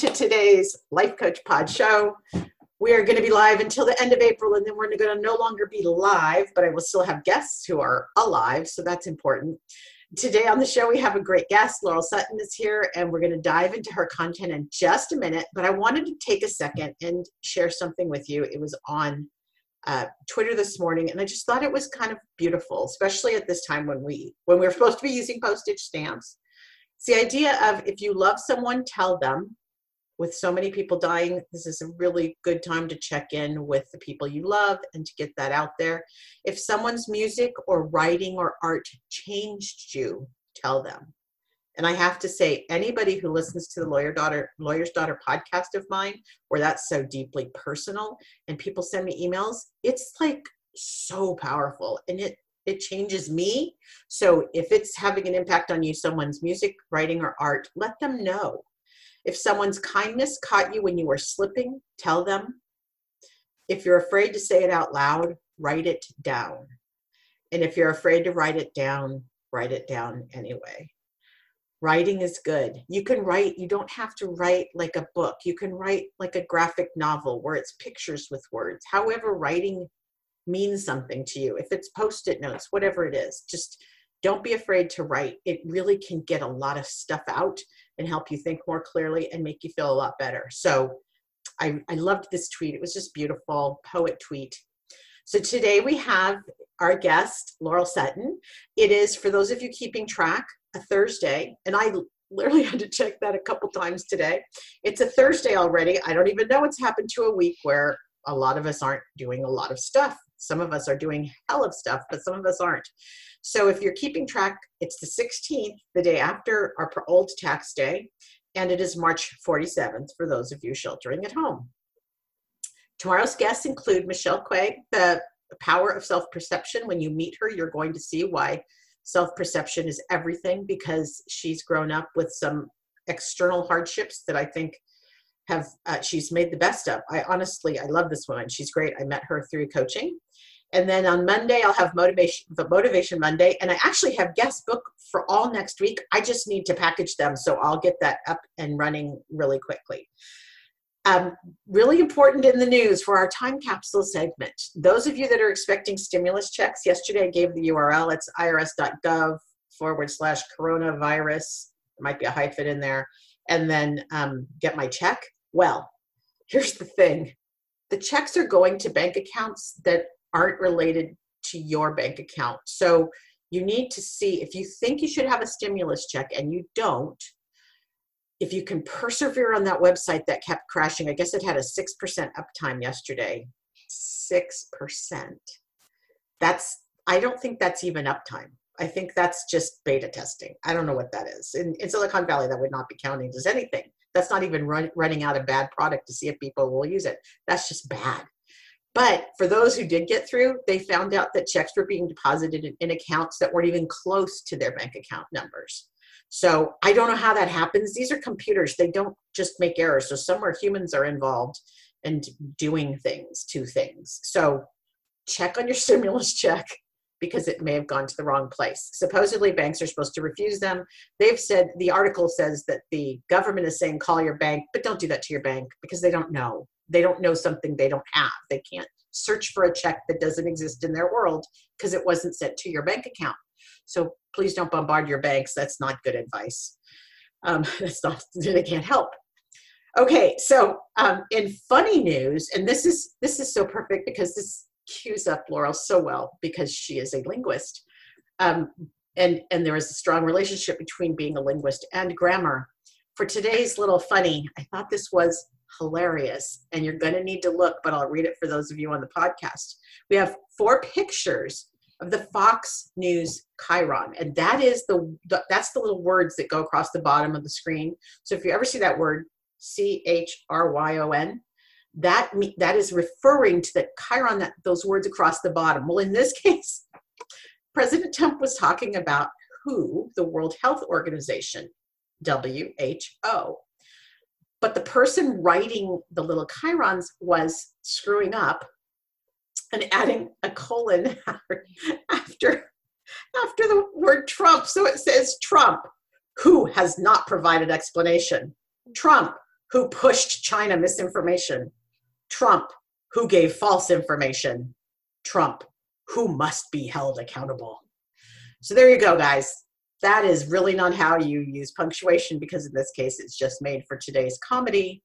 To today's Life Coach Pod show. We are going to be live until the end of April, and then we're going to no longer be live, but I will still have guests who are alive, so that's important. Today on the show, we have a great guest. Laurel Sutton is here, and we're going to dive into her content in just a minute. But I wanted to take a second and share something with you. It was on uh, Twitter this morning, and I just thought it was kind of beautiful, especially at this time when we when we're supposed to be using postage stamps it's the idea of if you love someone, tell them. With so many people dying, this is a really good time to check in with the people you love and to get that out there. If someone's music or writing or art changed you, tell them. And I have to say, anybody who listens to the Lawyer Daughter, Lawyer's Daughter podcast of mine, where that's so deeply personal, and people send me emails, it's like so powerful. And it it changes me. So if it's having an impact on you, someone's music, writing, or art, let them know. If someone's kindness caught you when you were slipping, tell them. If you're afraid to say it out loud, write it down. And if you're afraid to write it down, write it down anyway. Writing is good. You can write, you don't have to write like a book. You can write like a graphic novel where it's pictures with words. However, writing means something to you, if it's post it notes, whatever it is, just don't be afraid to write. It really can get a lot of stuff out and help you think more clearly and make you feel a lot better. So I, I loved this tweet. It was just beautiful, poet tweet. So today we have our guest, Laurel Sutton. It is, for those of you keeping track, a Thursday, and I literally had to check that a couple times today. It's a Thursday already. I don't even know what's happened to a week where a lot of us aren't doing a lot of stuff. Some of us are doing hell of stuff, but some of us aren't. So if you're keeping track, it's the 16th, the day after our old tax day, and it is March 47th for those of you sheltering at home. Tomorrow's guests include Michelle Quay, the power of self perception. When you meet her, you're going to see why self perception is everything because she's grown up with some external hardships that I think have uh, she's made the best of. I honestly I love this woman. She's great. I met her through coaching. And then on Monday I'll have motivation the motivation Monday and I actually have guest book for all next week. I just need to package them so I'll get that up and running really quickly. Um, really important in the news for our time capsule segment. Those of you that are expecting stimulus checks, yesterday I gave the URL. It's irs.gov forward slash coronavirus. There might be a hyphen in there. And then um, get my check. Well, here's the thing the checks are going to bank accounts that aren't related to your bank account. So you need to see if you think you should have a stimulus check and you don't, if you can persevere on that website that kept crashing, I guess it had a 6% uptime yesterday. 6%. That's, I don't think that's even uptime. I think that's just beta testing. I don't know what that is. In, in Silicon Valley, that would not be counting as anything. That's not even run, running out a bad product to see if people will use it. That's just bad. But for those who did get through, they found out that checks were being deposited in, in accounts that weren't even close to their bank account numbers. So I don't know how that happens. These are computers, they don't just make errors. So somewhere humans are involved and doing things to things. So check on your stimulus check because it may have gone to the wrong place. Supposedly, banks are supposed to refuse them. They've said, the article says that the government is saying, call your bank, but don't do that to your bank because they don't know. They don't know something they don't have. They can't search for a check that doesn't exist in their world because it wasn't sent to your bank account. So please don't bombard your banks. That's not good advice. Um, that's not, they can't help. Okay, so um, in funny news, and this is this is so perfect because this cues up Laurel so well because she is a linguist. Um, and, and there is a strong relationship between being a linguist and grammar. For today's little funny, I thought this was hilarious, and you're going to need to look, but I'll read it for those of you on the podcast. We have four pictures of the Fox News chyron, and that is the, the that's the little words that go across the bottom of the screen. So if you ever see that word C H R Y O N, that that is referring to the chyron that those words across the bottom. Well in this case president trump was talking about who the world health organization who but the person writing the little chyrons was screwing up and adding a colon after after the word trump. So it says trump who has not provided explanation. Trump, who pushed China misinformation. Trump, who gave false information. Trump, who must be held accountable. So there you go, guys. That is really not how you use punctuation because in this case it's just made for today's comedy.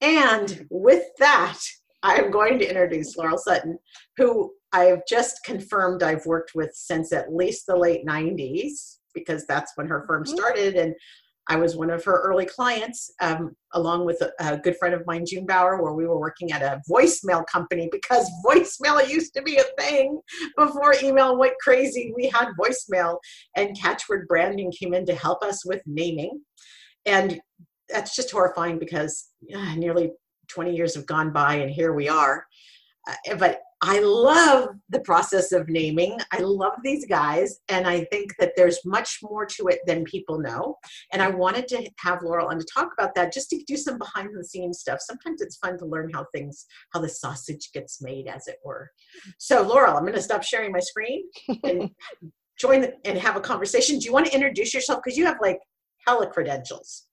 And with that, I am going to introduce Laurel Sutton, who I've just confirmed I've worked with since at least the late 90s because that's when her firm mm-hmm. started. And I was one of her early clients, um, along with a, a, good friend of mine, June Bauer, where we were working at a voicemail company because voicemail used to be a thing before email went crazy. We had voicemail, and Catchword Branding came in to help us with naming. And that's just horrifying because uh, nearly 20 years have gone by, and here we are. Uh, but I love the process of naming. I love these guys, and I think that there's much more to it than people know. And I wanted to have Laurel on to talk about that, just to do some behind the scenes stuff. Sometimes it's fun to learn how things, how the sausage gets made, as it were. So, Laurel, I'm going to stop sharing my screen and join the, and have a conversation. Do you want to introduce yourself? Because you have like hella credentials.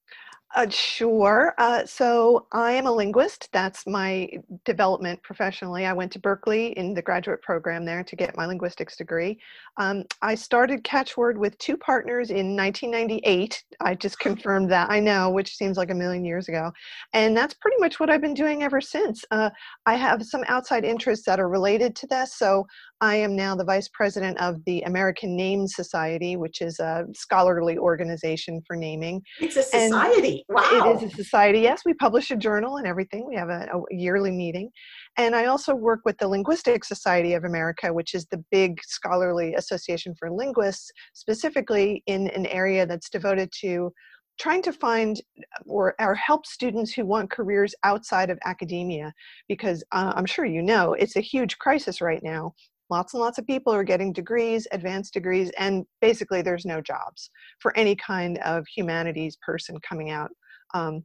Uh, sure. Uh, so I am a linguist. That's my development professionally. I went to Berkeley in the graduate program there to get my linguistics degree. Um, I started Catchword with two partners in 1998. I just confirmed that. I know, which seems like a million years ago. And that's pretty much what I've been doing ever since. Uh, I have some outside interests that are related to this. So I am now the vice president of the American Name Society, which is a scholarly organization for naming. It's a society. And wow. It is a society. Yes, we publish a journal and everything. We have a, a, yearly meeting. And I also work with the Linguistic Society of America, which is the big scholarly association for linguists, specifically in an area that's devoted to trying to find or, or help students who want careers outside of academia because uh, i'm sure you know it's a huge crisis right now lots and lots of people are getting degrees, advanced degrees, and basically there's no jobs for any kind of humanities person coming out. Um,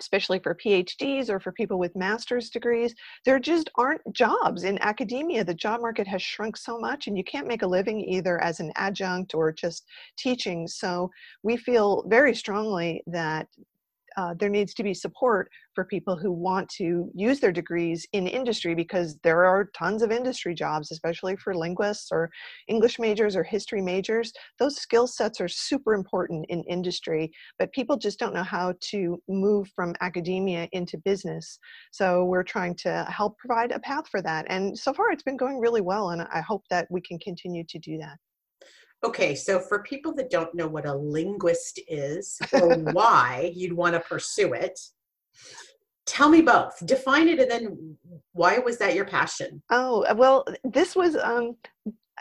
especially for PhDs or for people with master's degrees, there just aren't jobs in academia. The job market has shrunk so much, and you can't make a living either as an adjunct or just teaching. So, we feel very strongly that uh, there needs to be support for people who want to use their degrees in industry because there are tons of industry jobs, especially for linguists or English majors or history majors. Those skill sets are super important in industry, but people just don't know how to move from academia into business. So we're trying to help provide a path for that. And so far, it's been going really well, and I hope that we can continue to do that. Okay, so for people that don't know what a linguist is or why you'd want to pursue it, tell me both. Define it and then why was that your passion? Oh, well, this was um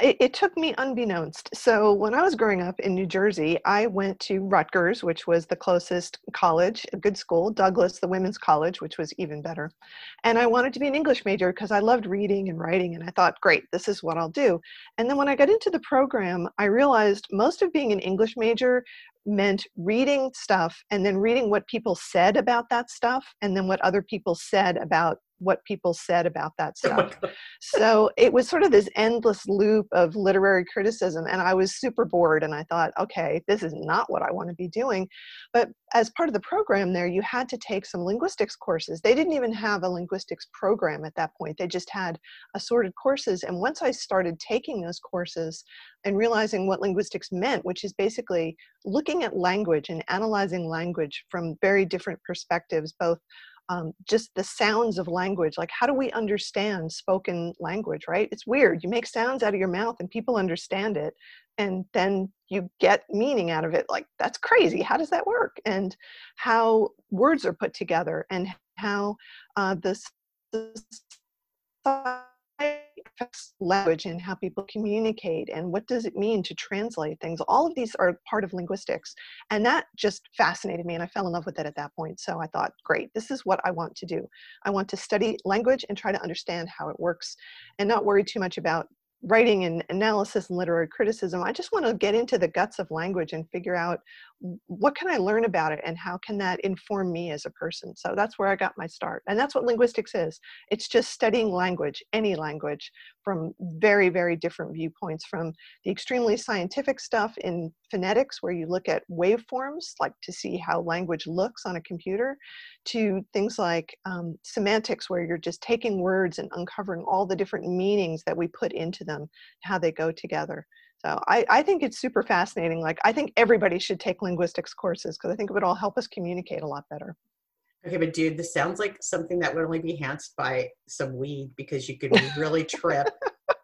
it, it, took me unbeknownst. So when I was growing up in New Jersey, I went to Rutgers, which was the closest college, a good school, Douglass, the women's college, which was even better. And I wanted to be an English major because I loved reading and writing, and I thought, great, this is what I'll do. And then when I got into the program, I realized most of being an English major meant reading stuff and then reading what people said about that stuff and then what other people said about what people said about that stuff. so it was sort of this endless loop of literary criticism. And I was super bored. And I thought, okay, this is not what I want to be doing. But as part of the program there, you had to take some linguistics courses. They didn't even have a linguistics program at that point, they just had assorted courses. And once I started taking those courses and realizing what linguistics meant, which is basically looking at language and analyzing language from very different perspectives, both um, just the sounds of language like how do we understand spoken language right? It's weird you make sounds out of your mouth and people understand it and then you get meaning out of it like that's crazy how does that work? And how words are put together and how uh, the affects language and how people communicate and what does it mean to translate things all of these are part of linguistics and that just fascinated me and i fell in love with it at that point so i thought great this is what i want to do. I want to study language and try to understand how it works and not worry too much about writing and analysis and literary criticism. I just want to get into the guts of language and figure out what can I learn about it and how can that inform me as a person? So that's where I got my start. And that's what linguistics is. It's just studying language, any language, from very, very different viewpoints from the extremely scientific stuff in phonetics, where you look at waveforms, like to see how language looks on a computer, to things like um, semantics, where you're just taking words and uncovering all the different meanings that we put into them, how they go together. So I, I think it's super fascinating. Like I think everybody should take linguistics courses because I think it would all help us communicate a lot better. Okay, but dude, this sounds like something that would only be enhanced by some weed because you could really trip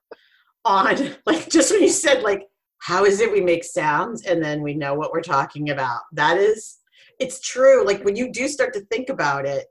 on like just when you said like how is it we make sounds and then we know what we're talking about. That is it's true. Like when you do start to think about it,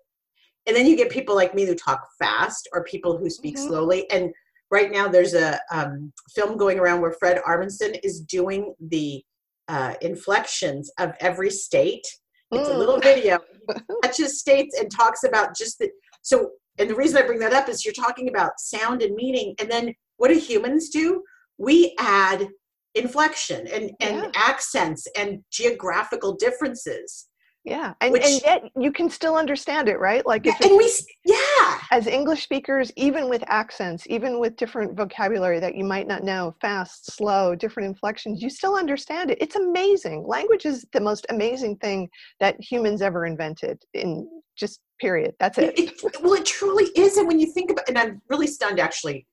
and then you get people like me who talk fast or people who speak mm-hmm. slowly and right now there's a um, film going around where Fred Armisen is doing the uh, inflections of every state. It's mm. a little mm. video, touches states and talks about just the so. And the reason I bring that up is you're talking about sound and meaning, and then what do humans do? We add inflection and, and yeah. accents and geographical differences yeah and, Which, and yet you can still understand it right? Like yeah, and we yeah. as english speakers even with accents even with different vocabulary that you might not know fast slow different inflections you still understand it. It's amazing. Language is the most amazing thing that humans ever invented in just period. That's it, it, it well it truly is and when you think about and i'm really stunned actually.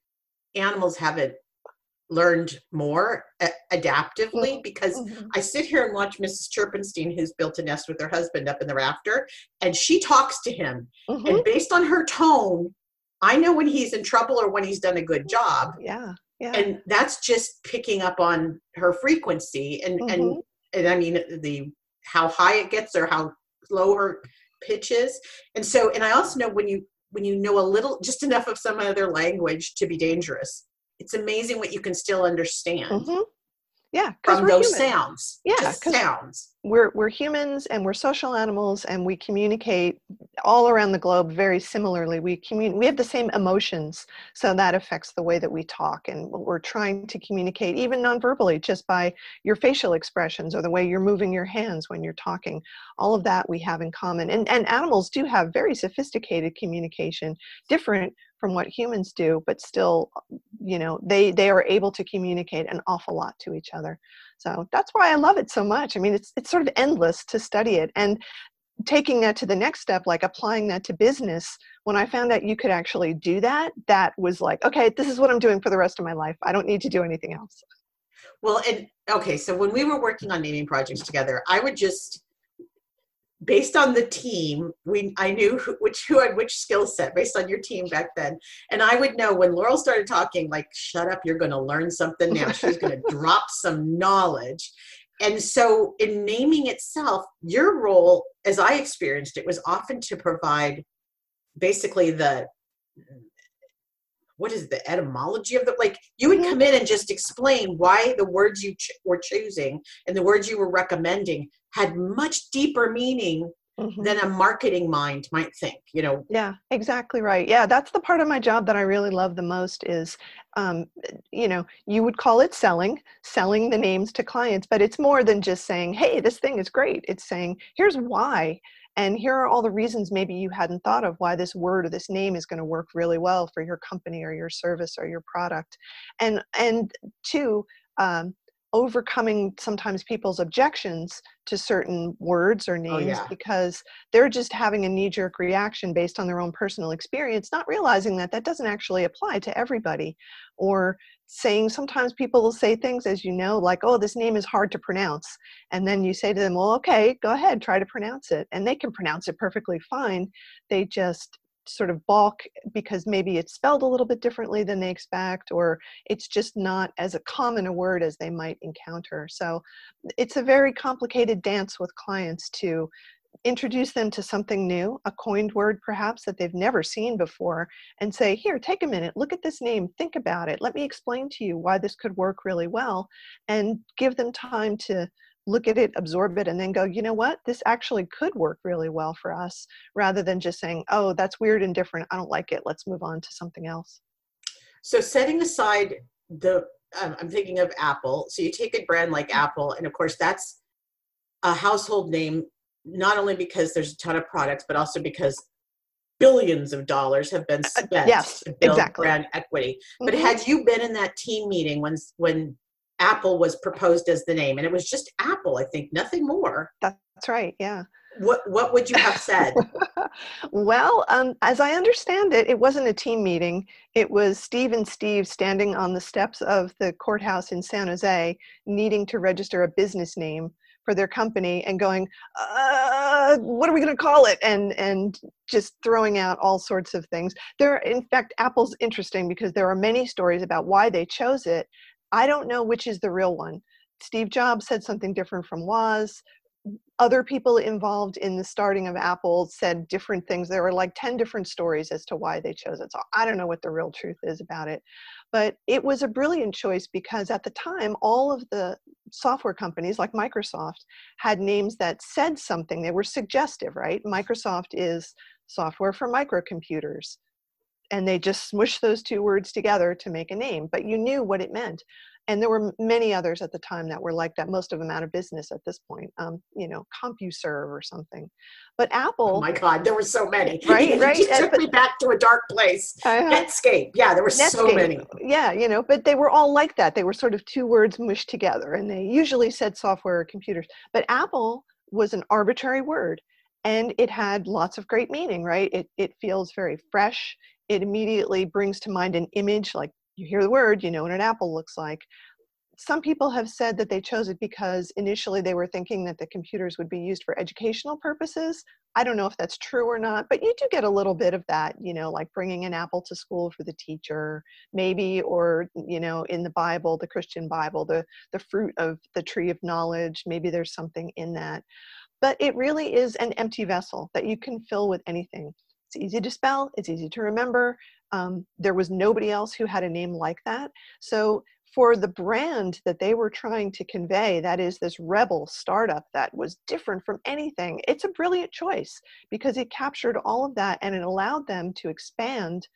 Animals haven't learned more adaptively mm-hmm. because mm-hmm. I sit here and watch Mrs. Chirpenstein, who's built a nest with her husband up in the rafter, and she talks to him. Mm-hmm. And based on her tone, I know when he's in trouble or when he's done a good job. Yeah. Yeah. And that's just picking up on her frequency and and mm-hmm. and I mean the how high it gets or how low her pitch is. And so and I also know when you when you know a little just enough of some other language to be dangerous it's amazing what you can still understand. Mm-hmm. Yeah, from those human. sounds. Yeah, sounds. We're we're humans and we're social animals and we communicate all around the globe very similarly. We commun- we have the same emotions, so that affects the way that we talk and we're trying to communicate even non-verbally just by your facial expressions or the way you're moving your hands when you're talking. All of that we have in common. And and animals do have very sophisticated communication, different from what humans do but still you know they they are able to communicate an awful lot to each other. So that's why i love it so much. I mean it's it's sort of endless to study it. And taking that to the next step like applying that to business when i found out you could actually do that that was like okay this is what i'm doing for the rest of my life. I don't need to do anything else. Well and okay so when we were working on naming projects together i would just based on the team, we I knew who, which who had which skill set based on your team back then, and I would know when Laurel started talking, like, "Shut up, you're going to learn something now." She's going to drop some knowledge, and so in naming itself, your role, as I experienced it, was often to provide basically the what is the etymology of the like you would mm-hmm. come in and just explain why the words you ch- were choosing and the words you were recommending had much deeper meaning mm-hmm. than a marketing mind might think you know yeah exactly right yeah that's the part of my job that i really love the most is um, you know you would call it selling selling the names to clients but it's more than just saying hey this thing is great it's saying here's why and here are all the reasons maybe you hadn't thought of why this word or this name is going to work really well for your company or your service or your product. And and two um, overcoming sometimes people's objections to certain words or oh, names oh, yeah. because they're just having a knee jerk reaction based on their own personal experience, not realizing that that doesn't actually apply to everybody. Or saying sometimes people will say things, as you know, like, oh, this name is hard to pronounce. And then you say to them, well, okay, go ahead, try to pronounce it. And they can pronounce it perfectly fine. They just sort of balk because maybe it's spelled a little bit differently than they expect or it's just not as a common a word as they might encounter. So it's a very complicated dance with clients to introduce them to something new a coined word perhaps that they've never seen before and say here take a minute look at this name think about it let me explain to you why this could work really well and give them time to look at it, absorb it, and then go, you know what, this actually could work really well for us, rather than just saying, oh, that's weird and different. I don't like it. Let's move on to something else. So, setting aside the, um, I'm thinking of Apple. So, you take a brand like Apple, and of course, that's a household name not only because there's a ton of products, but also because billions of dollars have been Uh, spent yes, to build exactly. brand equity. But Mhm. had you been in that team meeting when when Apple was proposed as the name, and it was just Apple, I think, nothing more. That's right. Yeah. What what would you have said? well, um, as I understand it, it wasn't a team meeting. It was Steve and Steve standing on the steps of the courthouse in San Jose, needing to register a business name for their company, and going, uh, "What are we going to call it?" and and just throwing out all sorts of things. There, in fact, Apple's interesting because there are many stories about why they chose it. I don't know which is the real one. Steve Jobs said something different from Woz other people involved in the starting of Apple said different things. There were like 10 different stories as to why they chose it. So I don't know what the real truth is about it. But it was a brilliant choice because at the time, all of the software companies like Microsoft had names that said something. They were suggestive, right? Microsoft is software for microcomputers. And they just smushed those two words together to make a name, but you knew what it meant and there were many others at the time that were like that most of them out of business at this point um, you know compuserve or something but apple oh my God, there were so many. Right, right, and- took me back to a dark place. uh, Netscape. Yeah, there were so many. yeah you know but they were all like that they were sort of two words mushed together and they usually said software or computers but apple was an arbitrary word and it had lots of great meaning right it, it feels very fresh it immediately brings to mind an image like you hear the word you know what an apple looks like some people have said that they chose it because initially they were thinking that the computers would be used for educational purposes I don't know if that's true or not, but you do get a little bit of that, you know, like bringing an apple to school for the teacher, maybe, or you know, in the Bible, the Christian Bible, the the fruit of the tree of knowledge. Maybe there's something in that, but it really is an empty vessel that you can fill with anything. It's easy to spell. It's easy to remember. Um, there was nobody else who had a name like that, so for the brand that they were trying to convey, that is this rebel startup that was different from anything, it's a brilliant choice because it captured all of that and it allowed them to expand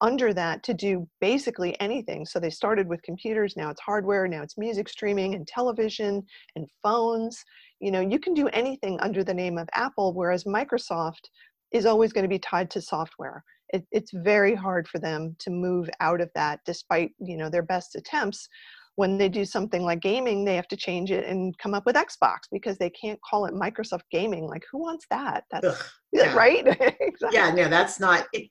under that to do basically anything. So they started with computers, now it's hardware, now it's music streaming and television and phones. You know, you can do anything under the name of Apple, whereas Microsoft is always going to be tied to software it, it's very hard for them to move out of that despite you know their best attempts when they do something like gaming they have to change it and come up with xbox because they can't call it microsoft gaming like who wants that that's Ugh, yeah. right exactly. Yeah, no, that's not. It,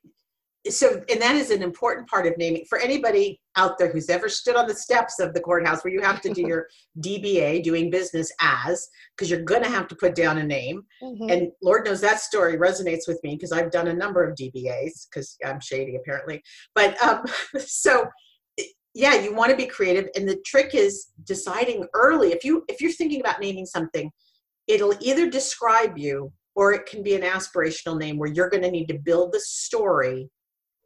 so, and that is an important part of naming for anybody out there who's ever stood on the steps of the courthouse where you have to do your DBA, doing business as, because you're going to have to put down a name. Mhm. And Lord knows that story resonates with me because I've done a number of DBAs because I'm shady apparently. But um, so yeah, you want to be creative, and the trick is deciding early. If you if you're thinking about naming something, it'll either describe you or it can be an aspirational name where you're going to need to build the story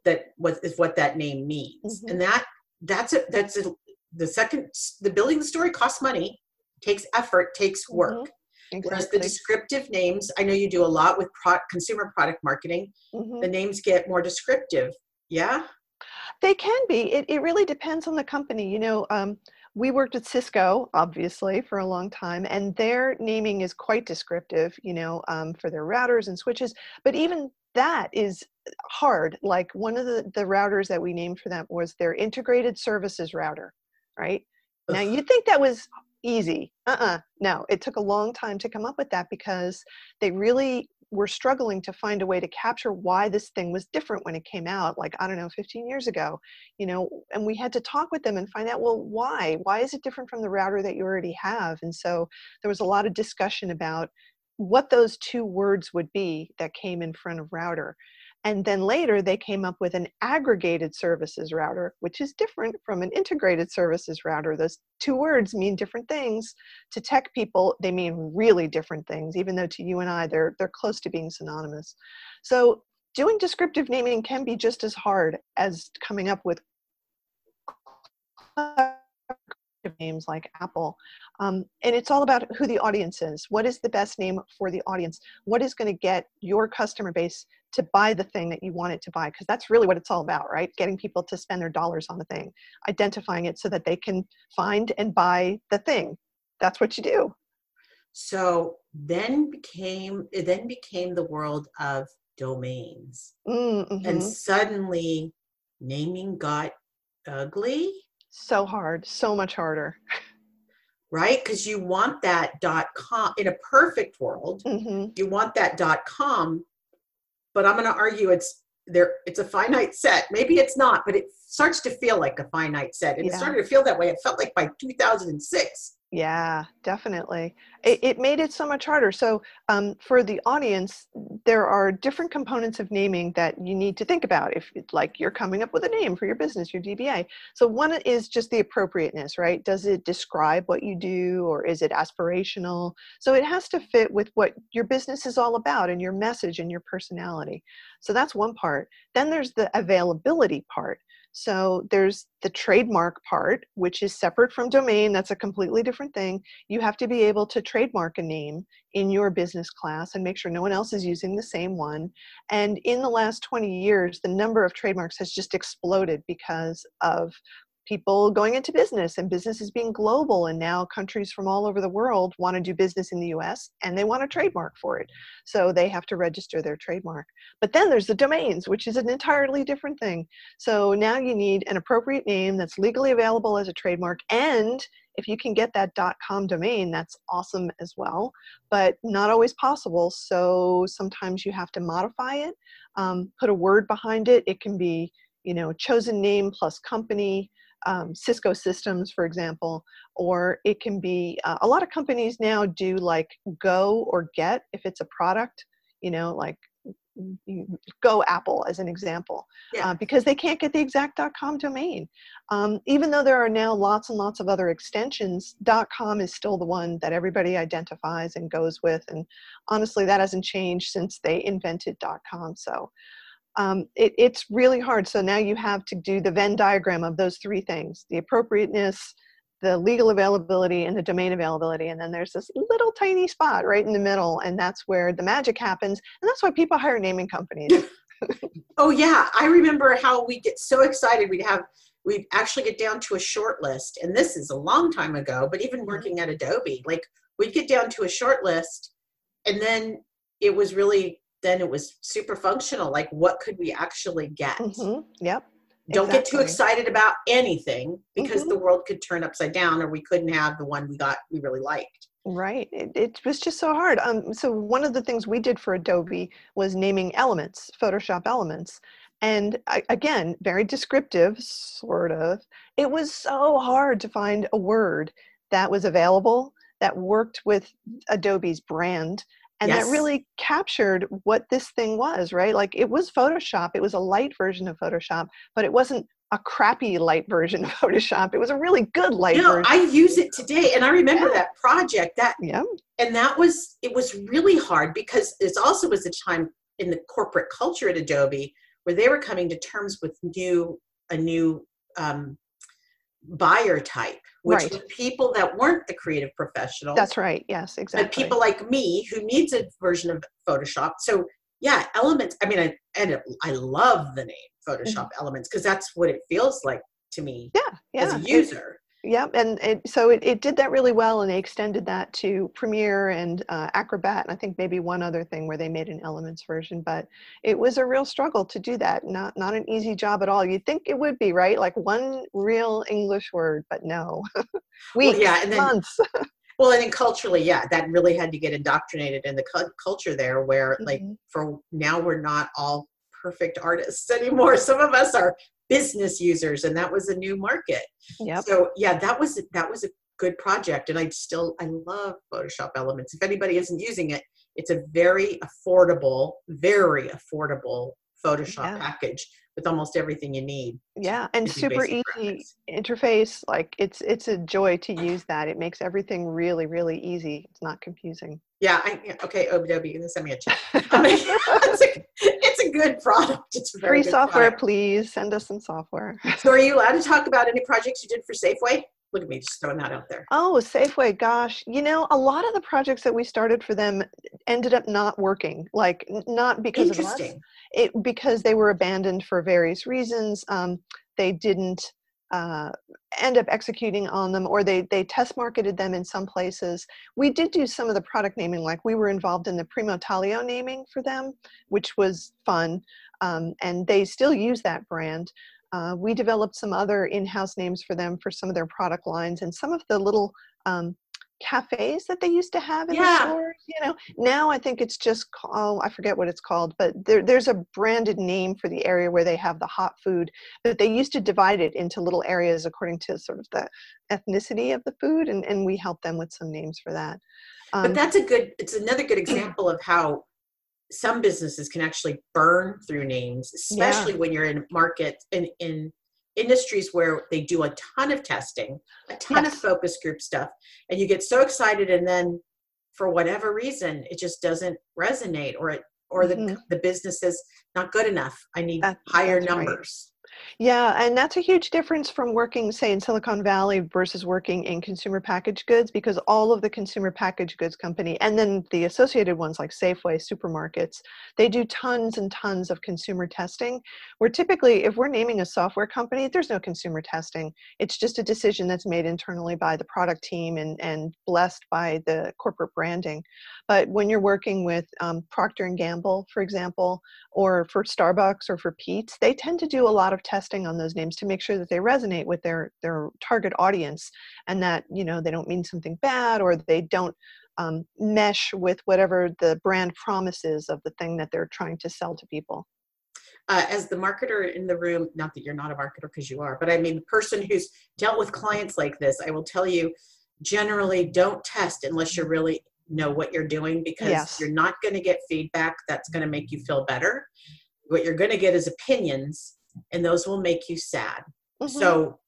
that what is what that name means, Mhm. and that that's it. That's it. The second, the building the story costs money, takes effort, takes work. Whereas the descriptive names, I know you do a lot with pro- consumer product marketing. Mhm. The names get more descriptive. Yeah. They can be. It, it really depends on the company. You know, um, we worked at Cisco, obviously, for a long time, and their naming is quite descriptive, you know, um, for their routers and switches. But even that is hard. Like one of the, the routers that we named for them was their integrated services router, right? Now, you'd think that was easy. Uh uh No, it took a long time to come up with that because they really were struggling to find a way to capture why this thing was different when it came out, like, I don't know, 15 years ago, you know, and we had to talk with them and find out, well, why? Why is it different from the router that you already have? And so there was a lot of discussion about what those two words would be that came in front of router. And then later they came up with an aggregated services router, which is different from an integrated services router. Those two words mean different things. To tech people, they mean really different things, even though to you and I, they're, they're close to being synonymous. So doing descriptive naming can be just as hard as coming up with names like Apple. Um, and it's all about who the audience is. What is the best name for the audience? What is going to get your customer base to buy the thing that you want it to buy? Because that's really what it's all about, right? Getting people to spend their dollars on the thing, identifying it so that they can find and buy the thing. That's what you do. So then became it then became the world of domains. Mm-hmm. And suddenly naming got ugly. So hard, so much harder. Right? Because you want that dot com in a perfect world, hmm you want that dot com, but I'm gonna argue it's there it's a finite set. Maybe it's not, but it starts to feel like a finite set. And it started to feel that way. It felt like by 2006. Yeah, definitely. It, it made it so much harder. So, um, for the audience, there are different components of naming that you need to think about if, like, you're coming up with a name for your business, your DBA. So, one is just the appropriateness, right? Does it describe what you do or is it aspirational? So, it has to fit with what your business is all about and your message and your personality. So, that's one part. Then there's the availability part. So there's the trademark part, which is separate from domain. That's a completely different thing. You have to be able to trademark a name in your business class and make sure no one else is using the same one. And in the last 20 years, the number of trademarks has just exploded because of people going into business and businesses being global and now countries from all over the world want to do business in the US and they want a trademark for it. So they have to register their trademark. But then there's the domains, which is an entirely different thing. So now you need an appropriate name that's legally available as a trademark. And if you can get that .com domain, that's awesome as well, but not always possible. So sometimes you have to modify it, um, put a word behind it. It can be, you know, chosen name plus company. Um, Cisco systems, for example, or it can be uh, a lot of companies now do like go or get if it's a product, you know, like go apple as an example Yeah. uh, because they can't get the exact com domain um, even though there are now lots and lots of other extensions com is still the one that everybody identifies and goes with and honestly that hasn't changed since they invented com so um, it, it's really hard. So now you have to do the venn diagram of those three things the appropriateness the legal availability and the domain availability. And then there's this little tiny spot right in the middle and that's where the magic happens. And that's why people hire naming companies. Oh yeah, I remember how we get so excited. We'd have we'd actually get down to a short list, and this is a long time ago. But even working at Adobe, like we'd get down to a short list, and then it was really then it was super functional. Like what could we actually get? hmm yep Don't get too excited about anything because Mhm. the world could turn upside down, or we couldn't have the one we got we really liked. Right. It, it was just so hard. Um, so one of the things we did for Adobe was naming elements, Photoshop elements. And I, again, very descriptive, sort of. It was so hard to find a word that was available that worked with Adobe's brand and Yes. that really captured what this thing was, right? Like it was Photoshop. It was a light version of Photoshop, but it wasn't a crappy light version of Photoshop. It was a really good light know, version. I use it today, and I remember Yeah. that project. That yeah. and that was it was really hard because it also was a time in the corporate culture at adobe where they were coming to terms with new a new um, buyer type which Right. people that weren't the creative professionals That's right. Yes, exactly. but people like me who needs a version of photoshop so yeah elements i mean i and i love the name photoshop elements because that's what it feels like to me Mm-hmm. yeah, yeah. as a user Yep, and it, so it, it did that really well, and they extended that to Premiere and uh, Acrobat, and I think maybe one other thing where they made an Elements version. But it was a real struggle to do that. Not not an easy job at all. You'd think it would be right, like one real English word, but no. Weeks, yeah, and then- months. Well, and then culturally, yeah, that really had to get indoctrinated in the cu- culture there, where like Mhm. for now we're not all perfect artists anymore. Some of us are business users, and that was a new market. Yep. So yeah, that was that was a good project, and I still I love Photoshop Elements. If anybody isn't using it, it's a very affordable, very affordable Photoshop Yeah. package with almost everything you need. Yeah, and super easy interface. Like it's it's a joy to use that. It makes everything really really easy. It's not confusing. Yeah, I, okay, OBW, you can send me a check. It's, a, it's a good product. It's Free software, product. please send us some software. So, are you allowed to talk about any projects you did for Safeway? Look at me, just throwing that out there. Oh, Safeway, gosh. You know, a lot of the projects that we started for them ended up not working. Like not because of us. Interesting. It because they were abandoned for various reasons. Um, they didn't uh, end up executing on them or they they test marketed them in some places we did do some of the product naming like we were involved in the primo taglio naming for them which was fun um, and they still use that brand uh, we developed some other in-house names for them for some of their product lines and some of the little um, cafes that they used to have in Yeah. the stores you know now i think it's just oh i forget what it's called but there, there's a branded name for the area where they have the hot food but they used to divide it into little areas according to sort of the ethnicity of the food and, and we help them with some names for that um, but that's a good it's another good example of how some businesses can actually burn through names especially when you're in market in in industries where they do a ton of testing a ton of focus group stuff and you get so excited and then for whatever reason it just doesn't resonate or it or the Mhm. the business is not good enough. I need That- higher that's numbers Yeah, and that's a huge difference from working, say, in Silicon Valley versus working in consumer packaged goods because all of the consumer packaged goods company and then the associated ones like Safeway, supermarkets, they do tons and tons of consumer testing. Where typically, if we're naming a software company, there's no consumer testing. It's just a decision that's made internally by the product team and, and blessed by the corporate branding. But when you're working with um, Procter and Gamble, for example, or for Starbucks or for Pete's, they tend to do a lot of testing on those names to make sure that they resonate with their their target audience and that you know they don't mean something bad or they don't um, mesh with whatever the brand promises of the thing that they're trying to sell to people. uh, as the marketer in the room, not that you're not a marketer because you are, but I mean, the person who's dealt with clients like this, I will tell you generally don't test unless you really know what you're doing because Yes. you're not going to get feedback that's going to make you feel better. What you're going to get is opinions, and those will make you sad. Mhm. So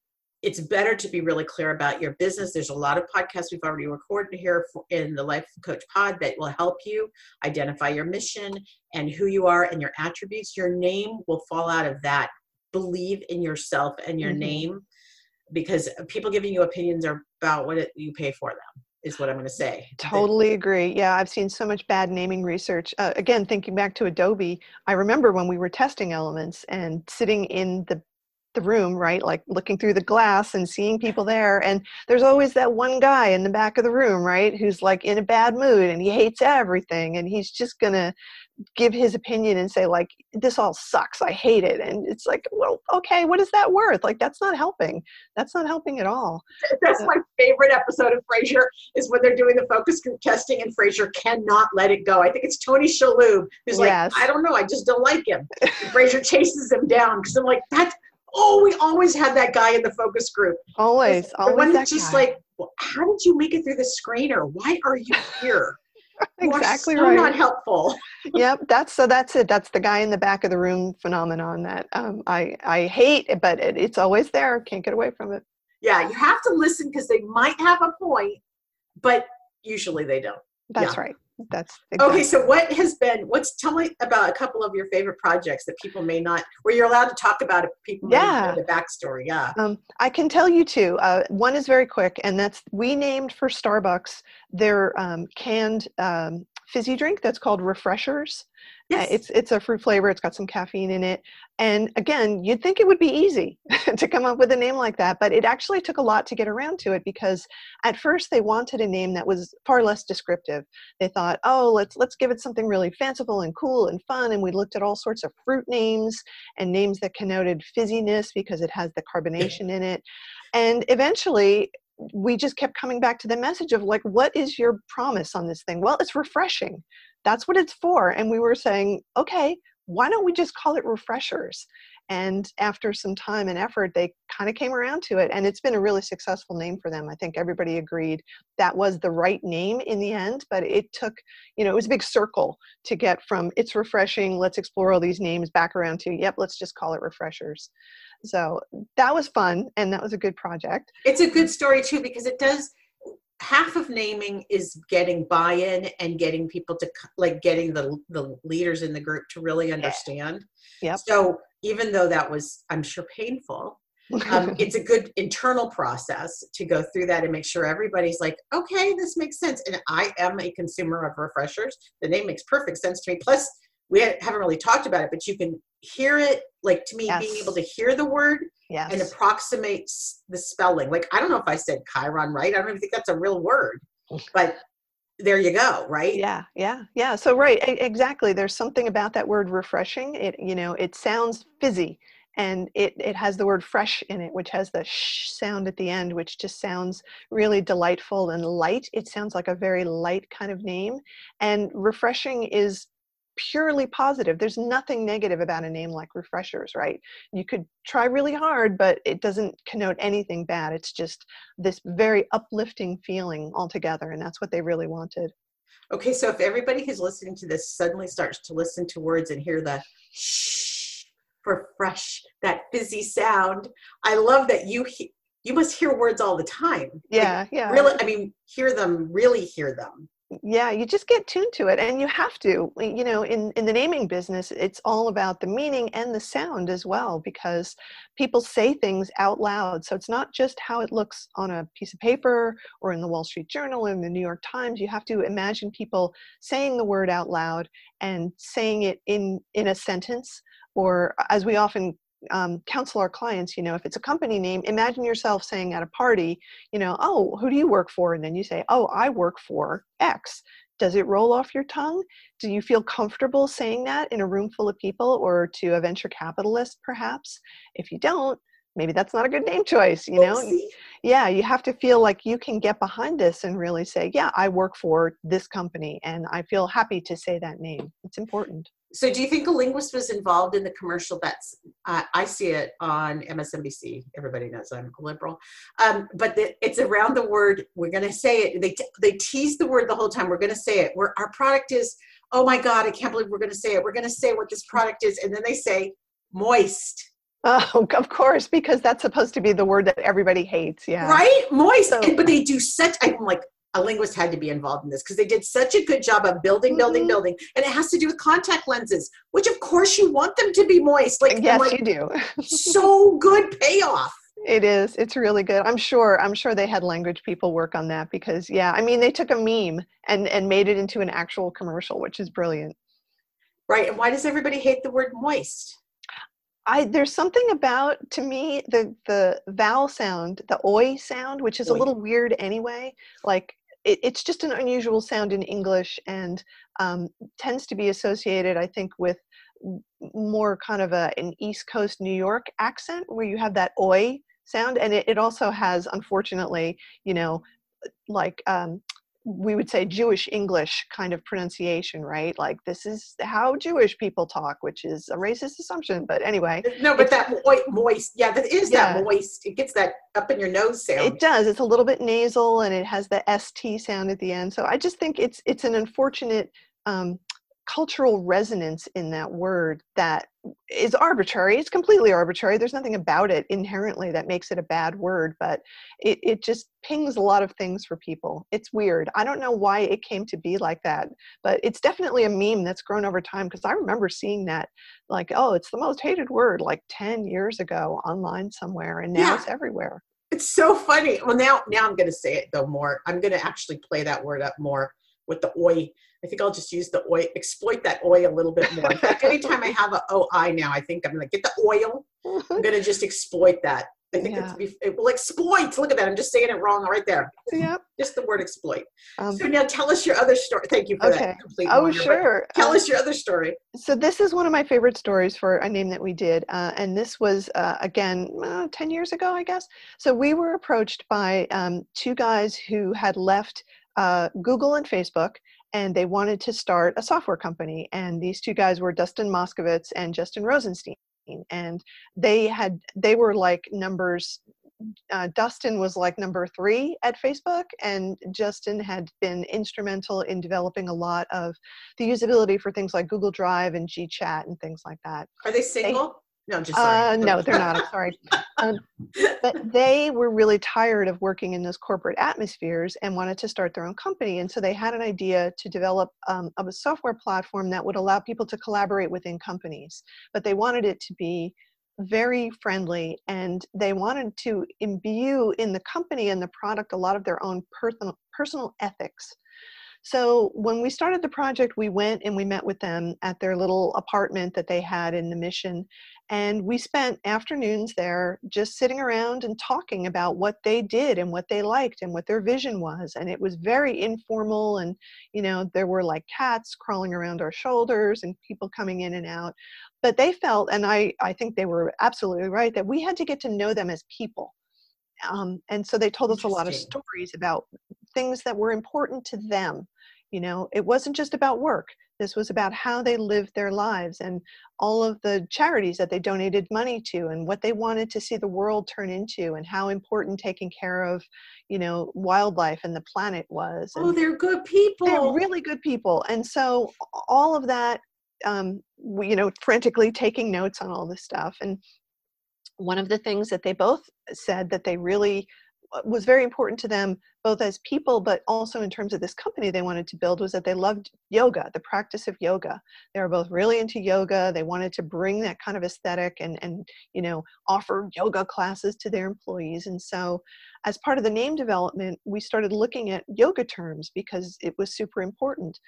it's better to be really clear about your business. There's a lot of podcasts we've already recorded here for, in the Life Coach Pod that will help you identify your mission and who you are and your attributes. Your name will fall out of that. Believe in yourself and your Mhm. name because people giving you opinions are about what it, you pay for them, is what I'm going to say. Totally agree. Yeah, I've seen so much bad naming research. Uh, again, thinking back to Adobe, I remember when we were testing elements and sitting in the the room, right, like looking through the glass and seeing people there, and there's always that one guy in the back of the room, right, who's like in a bad mood and he hates everything, and he's just gonna give his opinion and say like, "This all sucks. I hate it," and it's like, well, okay, what is that worth? Like, that's not helping. That's not helping at all. That's Yeah. my favorite episode of Frasier is when they're doing the focus group testing and Frasier cannot let it go. I think it's Tony Shalhoub who's like, I don't know, I just don't like him. And Frasier chases him down because I'm like, that's oh, we always had that guy in the focus group. Always, the always one that that's just guy. like, well, how did you make it through the screener? Why are you here? Exactly so right. Not helpful. yep that's so that's it that's the guy in the back of the room phenomenon that um, i i hate but it, it's always there can't get away from it Yeah, you have to listen because they might have a point, but usually they don't. that's Yeah. right that's Okay, so what has been? What's tell me about a couple of your favorite projects that people may not, where you're allowed to talk about it. People Yeah. the backstory. Yeah. Um, I can tell you two. Uh, one is very quick, and that's we named for Starbucks their um, canned um, fizzy drink that's called Refreshers. Uh, it's it's a fruit flavor. It's got some caffeine in it. And again, you'd think it would be easy to come up with a name like that, but it actually took a lot to get around to it because at first they wanted a name that was far less descriptive. They thought, oh, let's let's give it something really fanciful and cool and fun. And we looked at all sorts of fruit names and names that connoted fizziness because it has the carbonation in it. And eventually we just kept coming back to the message of like, what is your promise on this thing? Well, it's refreshing. That's what it's for. And we were saying, okay, why don't we just call it refreshers? And after some time and effort, they kind of came around to it. And it's been a really successful name for them. I think everybody agreed that was the right name in the end, but it took, you know, it was a big circle to get from it's refreshing, let's explore all these names back around to, yep, let's just call it refreshers. So that was fun and that was a good project. It's a good story too because it does. Half of naming is getting buy-in and getting people to like getting the the leaders in the group to really understand. Yep. So even though that was, I'm sure, painful, um, it's a good internal process to go through that and make sure everybody's like, okay, this makes sense. And I am a consumer of refreshers. The name makes perfect sense to me. Plus, we haven't really talked about it, but you can hear it. Like to me, Yes. being able to hear the word Yes. and approximates the spelling. Like I don't know if I said chyron right. I don't even think that's a real word, but there you go. Right? yeah yeah yeah so right exactly there's something about that word refreshing it you know it sounds fizzy and it, it has the word fresh in it which has the sh sound at the end which just sounds really delightful and light it sounds like a very light kind of name and refreshing is purely positive there's nothing negative about a name like refreshers right you could try really hard but it doesn't connote anything bad it's just this very uplifting feeling altogether and that's what they really wanted Okay. So if everybody who's listening to this suddenly starts to listen to words and hear the shh for fresh, that fizzy sound, I love that you he- you must hear words all the time. Like, yeah yeah really. I mean, hear them. Really hear them. Yeah you just get tuned to it and you have to eh, you know in in the naming business it's all about the meaning and the sound as well because people say things out loud so it's not just how it looks on a piece of paper or in the wall street journal or in the new york times you have to imagine people saying the word out loud and saying it in in a sentence or as we often um, counsel our clients you know if it's a company name imagine yourself saying at a party you know, oh, who do you work for? And then you say, oh, I work for X. Does it roll off your tongue? Do you feel comfortable saying that in a room full of people or to a venture capitalist, perhaps? If you don't, maybe that's not a good name choice, you know? Oopsie. Yeah, you have to feel like you can get behind this and really say, yeah, I work for this company and I feel happy to say that name. It's important. So, do you think a linguist was involved in the commercial? That's uh, I see it on MSNBC. Everybody knows I'm a liberal, um, but the, it's around the word. We're going to say it. They t- they tease the word the whole time. We're going to say it. We're, our product is. Oh my God! I can't believe we're going to say it. We're going to say what this product is, and then they say moist. Oh, of course, because that's supposed to be the word that everybody hates. Yeah. Right? Moist. So- And- but they do such, I'm like, a linguist had to be involved in this because they did such a good job of building, building, Mhm. building. And it has to do with contact lenses, which of course you want them to be moist. Like, Yes, like, you do. so good payoff. It is. It's really good. I'm sure. I'm sure they had language people work on that because, yeah, I mean, they took a meme and and made it into an actual commercial, which is brilliant. Right. And why does everybody hate the word moist? I there's something about to me the the vowel sound, the oi sound, which is Oi. a little weird anyway. Like it, it's just an unusual sound in English and um, tends to be associated, I think, with more kind of a an East Coast New York accent where you have that oi sound, and it, it also has, unfortunately, you know, like um, we would say Jewish English kind of pronunciation, right? Like this is how Jewish people talk, which is a racist assumption, but anyway. No, but that moi- moist, yeah, that is Yeah. that moist. It gets that up in your nose sound. It does. It's a little bit nasal, and it has the st sound at the end. So I just think it's it's an unfortunate um, cultural resonance in that word that is arbitrary. It's completely arbitrary. There's nothing about it inherently that makes it a bad word, but it it just pings a lot of things for people. It's weird. I don't know why it came to be like that, but it's definitely a meme that's grown over time because I remember seeing that like, oh, it's the most hated word like 10 years ago online somewhere, and now Yeah. it's everywhere. It's so funny. Well, now now I'm going to say it though more. I'm going to actually play that word up more with the oi. I think I'll just use the oi, exploit that oi a little bit more. In fact, anytime I have an oi now, I think I'm going to get the oil. I'm going to just exploit that. I think Yeah. it's it will exploit. Look at that. I'm just saying it wrong right there. yep. Just the word exploit. Um, So now tell us your other story. Thank you for Okay. that complete. oh, wonder, sure. Tell Um, us your other story. so this is one of my favorite stories for a name that we did, uh, and this was uh, again uh, ten years ago, I guess. So we were approached by um, two guys who had left uh, Google and Facebook, and they wanted to start a software company. And these two guys were Dustin Moskovitz and Justin Rosenstein, and they had they were like numbers. Uh, Dustin was like number three at Facebook, and Justin had been instrumental in developing a lot of the usability for things like Google Drive and GChat and things like that. Are they single? No, just sorry. Uh, no, they're not. I'm sorry. Um, but they were really tired of working in those corporate atmospheres and wanted to start their own company. And so they had an idea to develop um, a software platform that would allow people to collaborate within companies. But they wanted it to be very friendly and they wanted to imbue in the company and the product a lot of their own personal personal ethics So when we started the project, we went and we met with them at their little apartment that they had in the mission. And we spent afternoons there just sitting around and talking about what they did and what they liked and what their vision was. And it was very informal. And, you know, there were like cats crawling around our shoulders and people coming in and out. But they felt, and I, I think they were absolutely right, that we had to get to know them as people. Um, and so they told us a lot of stories about things that were important to them. You know, it wasn't just about work this was about how they lived their lives and all of the charities that they donated money to and what they wanted to see the world turn into and how important taking care of, you know, wildlife and the planet was. Oh, they're good people. They're really good people. And so all of that, um, we, you know, frantically taking notes on all this stuff. And one of the things that they both said that they really uh, was very important to them both as people but also in terms of this company they wanted to build was that they loved yoga the practice of yoga they were both really into yoga they wanted to bring that kind of aesthetic and and you know offer yoga classes to their employees and so as part of the name development we started looking at yoga terms because it was super important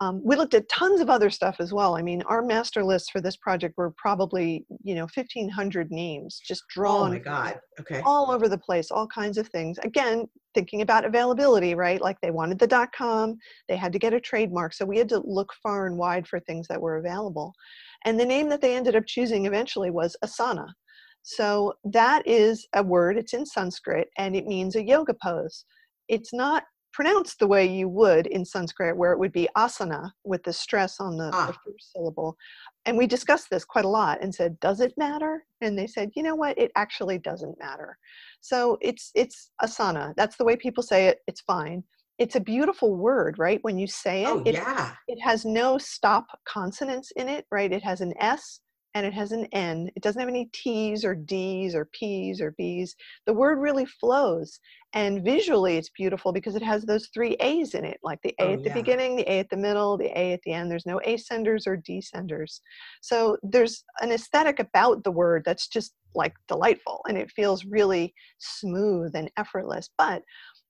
um, we looked at tons of other stuff as well. I mean, our master lists for this project were probably, you know, 1,500 names just drawn. Oh my God. Okay. All over the place, all kinds of things. Again, thinking about availability, right? Like they wanted the dot com, they had to get a trademark. So we had to look far and wide for things that were available. And the name that they ended up choosing eventually was Asana. So that is a word, it's in Sanskrit, and it means a yoga pose. It's not pronounced the way you would in Sanskrit, where it would be asana with the stress on the, ah. the, first syllable. And we discussed this quite a lot and said, does it matter? And they said, you know what, it actually doesn't matter. So it's it's asana. That's the way people say it. It's fine. It's a beautiful word, right? When you say it, oh, it, yeah. it has no stop consonants in it, right? It has an S and it has an N. It doesn't have any T's or D's or P's or B's. The word really flows. And visually, it's beautiful because it has those three A's in it, like the A oh, at the yeah. beginning, the A at the middle, the A at the end. There's no ascenders or descenders. So there's an aesthetic about the word that's just like delightful and it feels really smooth and effortless. But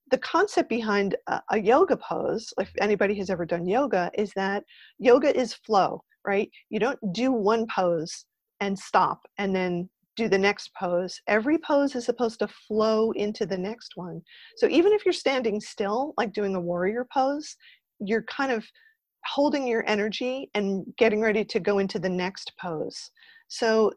the concept behind a, a yoga pose, if anybody has ever done yoga, is that yoga is flow right? You don't do one pose and stop and then do the next pose. Every pose is supposed to flow into the next one. So even if you're standing still, like doing a warrior pose, you're kind of holding your energy and getting ready to go into the next pose. So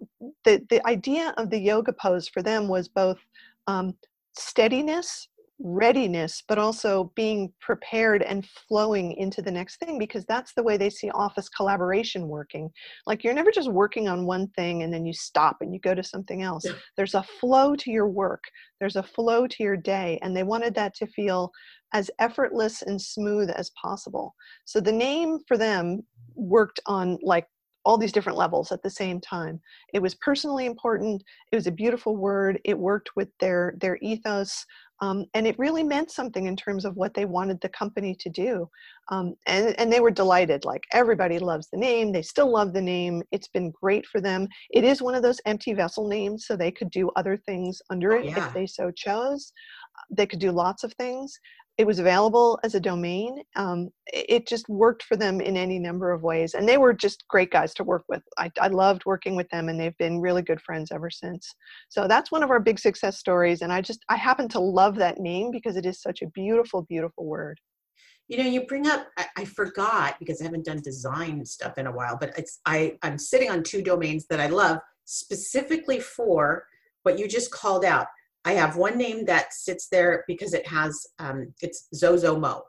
the, the idea of the yoga pose for them was both um, steadiness readiness, but also being prepared and flowing into the next thing because that's the way they see office collaboration working. Like you're never just working on one thing and then you stop and you go to something else. Yeah. There's a flow to your work, there's a flow to your day, and they wanted that to feel as effortless and smooth as possible. So the name for them worked on like all these different levels at the same time. It was personally important. It was a beautiful word. It worked with their their ethos um, and it really meant something in terms of what they wanted the company to do. Um, and, and they were delighted. Like everybody loves the name. They still love the name. It's been great for them. It is one of those empty vessel names, so they could do other things under oh, it yeah. if they so chose. They could do lots of things it was available as a domain. Um, it just worked for them in any number of ways. And they were just great guys to work with. I, I, loved working with them, and they've been really good friends ever since. So that's one of our big success stories. And I just, I happen to love that name because it is such a beautiful, beautiful word. You know, you bring up, I, I forgot because I haven't done design stuff in a while, but it's, I, I'm sitting on two domains that I love specifically for what you just called out I have one name that sits there because it has um, it's Zozomo,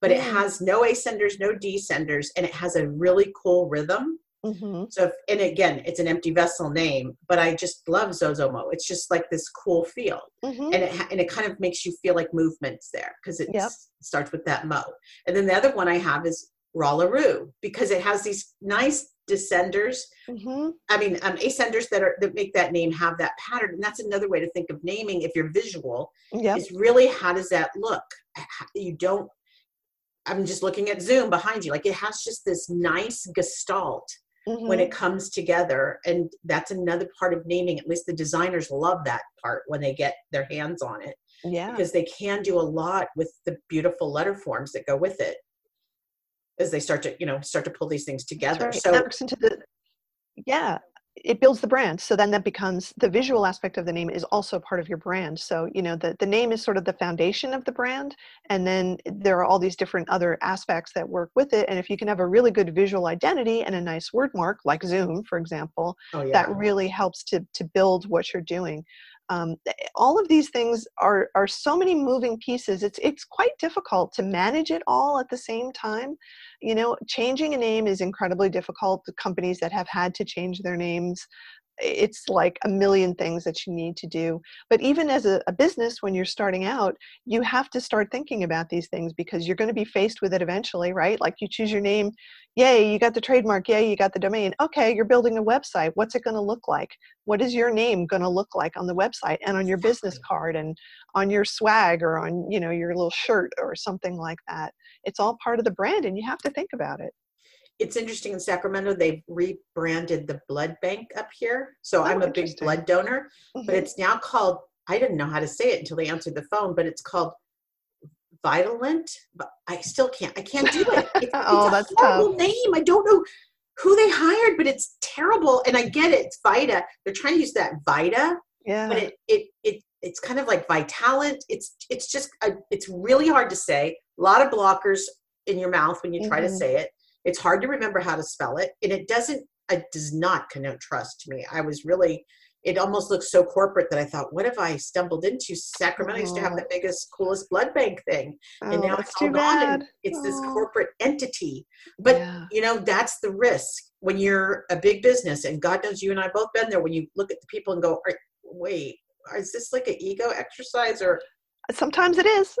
but it mm. has no ascenders, no descenders, and it has a really cool rhythm. Mm-hmm. So, if, and again, it's an empty vessel name, but I just love Zozomo. It's just like this cool feel, mm-hmm. and it and it kind of makes you feel like movements there because it yep. starts with that mo. And then the other one I have is Rallaroo because it has these nice descenders mm-hmm. i mean um, ascenders that are that make that name have that pattern and that's another way to think of naming if you're visual yep. is really how does that look you don't i'm just looking at zoom behind you like it has just this nice gestalt mm-hmm. when it comes together and that's another part of naming at least the designers love that part when they get their hands on it yeah because they can do a lot with the beautiful letter forms that go with it as they start to you know start to pull these things together. right. so that works into the yeah it builds the brand. So then that becomes the visual aspect of the name is also part of your brand. So you know the, the name is sort of the foundation of the brand and then there are all these different other aspects that work with it. And if you can have a really good visual identity and a nice word mark like zoom for example oh, yeah. that really helps to to build what you're doing um, all of these things are are so many moving pieces it's it's quite difficult to manage it all at the same time. You know changing a name is incredibly difficult the companies that have had to change their names it's like a million things that you need to do but even as a, a, business when you're starting out you have to start thinking about these things because you're going to be faced with it eventually right? Like you choose your name yay you got the trademark yay you got the domain. Okay you're building a website. What's it going to look like? What is your name going to look like on the website and on your business card and on your swag or on you know your little shirt or something like that? It's all part of the brand and you have to think about it it's interesting in Sacramento, they've rebranded the blood bank up here. So Oh, I'm a big blood donor, but Mhm. it's now called, I didn't know how to say it until they answered the phone, but it's called Vitalant. But I still can't, I can't do it. It's, Oh, it's that's a horrible tough. name. I don't know who they hired, but it's terrible. And I get it. It's Vita. They're trying to use that Vita, yeah but it, it, it, it's kind of like Vitalant. It's, it's just, a, it's really hard to say. A lot of blockers in your mouth when you try to Mhm. say it. It's hard to remember how to spell it, and it doesn't. It does not connote trust to me. I was really. It almost looks so corporate that I thought, what have I stumbled into? Sacramento used to have oh. the biggest, coolest blood bank thing, and oh, now it's all too gone. bad And it's this Oh. corporate entity. But yeah. you know, that's the risk when you're a big business, and God knows you and I both been there. When you look at the people and go, wait, is this like an ego exercise or sometimes it is.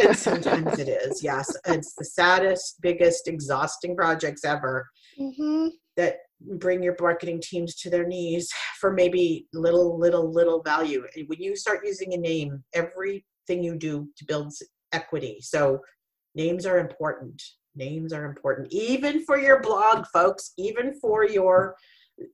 And sometimes it is yes. It's the saddest biggest exhausting projects ever hmm that bring your marketing teams to their knees for maybe little little little value. And when you start using a name everything you do to build equity. So names are important. Names are important even for your blog folks even for your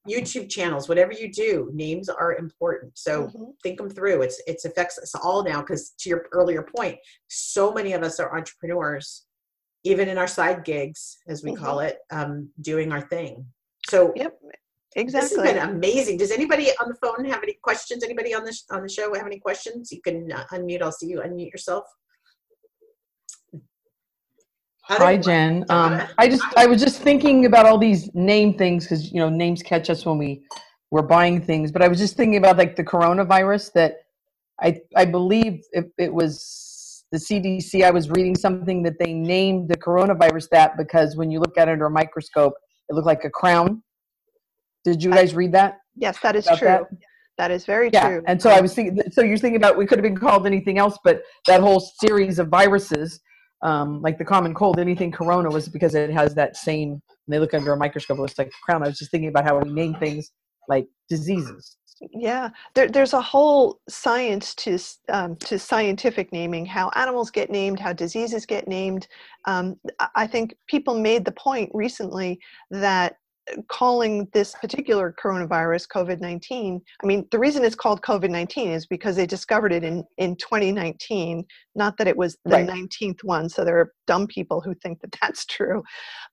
youtube channels whatever you do names are important so Mhm. think them through. It's it's affects us all now because to your earlier point, so many of us are entrepreneurs, even in our side gigs, as we call it, um, doing our thing. So Yep, Exactly. this has been amazing. Does anybody on the phone have any questions? Anybody on the on the show have any questions? You can uh, unmute. I'll see you unmute yourself. Hi, Jen. Um, I just I was just thinking about all these name things because you know names catch us when we we're buying things. But I was just thinking about like the coronavirus that I I believe it, it was the CDC. I was reading something that they named the coronavirus that because when you look at it under a microscope, it looked like a crown. Did you guys read that? Yes, that is about true. that? That is very Yeah, true. and so I was thinking. So you're thinking about we could have been called anything else, but that whole series of viruses, um, like the common cold, anything corona was because it has that same. They look under a microscope, it like a crown. I was just thinking about how we name things like diseases. Yeah, there, there's a whole science to um, to scientific naming, how animals get named, how diseases get named. Um, I- think people made the point recently that calling this particular coronavirus COVID-19, I mean, the reason it's called COVID-19 is because they discovered it in, in 2019, not that it was the Right. 19th one. So there are dumb people who think that that's true.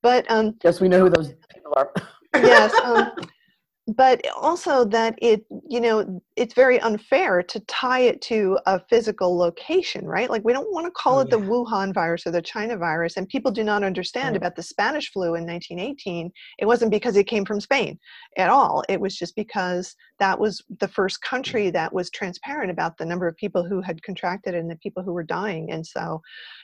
But um, Yes, we know who those people are. yes um, but also that it you know it's very unfair to tie it to a physical location right? Like we don't want to call Oh, it the wuhan virus or the china virus and people do not understand Right. about the spanish flu in 1918 it wasn't because it came from spain at all. It was just because that was the first mm. country that was transparent about the number of people who had contracted and the people who were dying. And so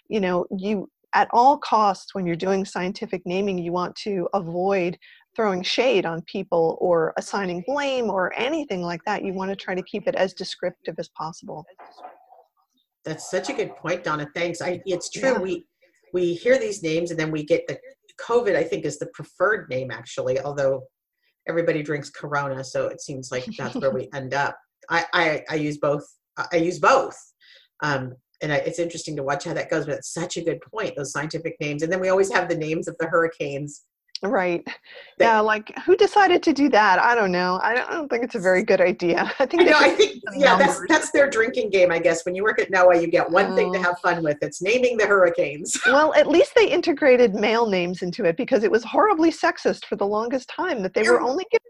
you know you at all costs when you're doing scientific naming you want to avoid throwing shade on people or assigning blame or anything like that. You want to try to keep it as descriptive as possible. That's such a good point, Donna. Thanks. I, it's true. Yeah. We we hear these names and then we get the COVID. I think is the preferred name actually, although everybody drinks Corona, so it seems like that's where we end up. I I, I use both. I I use both. Um, and it's interesting to watch how that goes. But it's such a good point. Those scientific names, and then we always have the names of the hurricanes Right. They- yeah, like who decided to do that? I don't know. I don't, I don't think it's a very good idea. I think I know. I think yeah, that's numbers. that's their drinking game. I guess when you work at NOAA, you get one thing to Oh. have fun with. It's naming the hurricanes. Well, at least they integrated male names into it because it was horribly sexist for the longest time that they were only giving.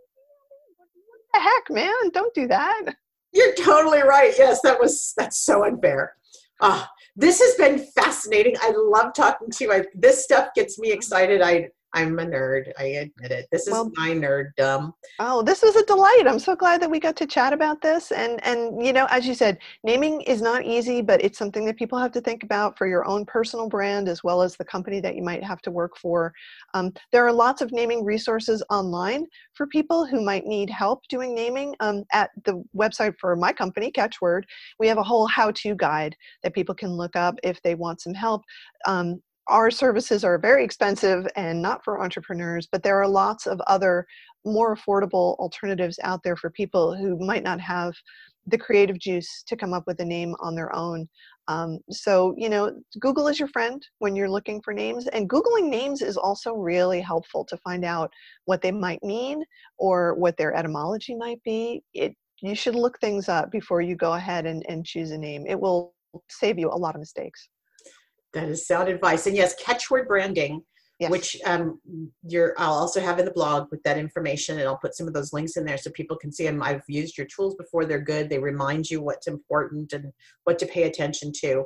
What the heck, man? Don't do that. You're totally right. Yes, that was that's so unfair. Ah, this has been fascinating. I love talking to you. I, this stuff gets me excited. I I'm a nerd. I admit it. This is Well- my nerddom. Oh, this was a delight. I'm so glad that we got to chat about this. And and you know, as you said, naming is not easy, but it's something that people have to think about for your own personal brand as well as the company that you might have to work for. Um, there are lots of naming resources online for people who might need help doing naming. Um, at the website for my company, Catchword, we have a whole how-to guide that people can look up if they want some help. Um, our services are very expensive and not for entrepreneurs, but there are lots of other more affordable alternatives out there for people who might not have the creative juice to come up with a name on their own. Um, so, you know, Google is your friend when you're looking for names, and Googling names is also really helpful to find out what they might mean or what their etymology might be. It, you should look things up before you go ahead and, and choose a name. It will save you a lot of mistakes. That is sound advice. And yes, catchword branding, Yes. which um, you're I'll also have in the blog with that information, and I'll put some of those links in there so people can see them. I've used your tools before; they're good. They remind you what's important and what to pay attention to.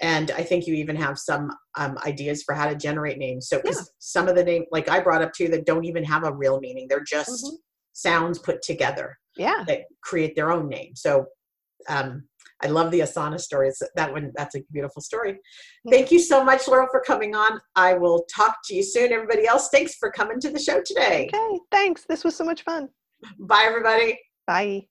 And I think you even have some um, ideas for how to generate names. So, because some of the name, like I brought up too, that don't even have a real meaning; they're just Mhm. sounds put together yeah. that create their own name. So um, I love the Asana story. It's, that one, that's a beautiful story. Thank you so much, Laurel, for coming on. I will talk to you soon. Everybody else, thanks for coming to the show today. Okay. Thanks. This was so much fun. Bye, everybody. Bye.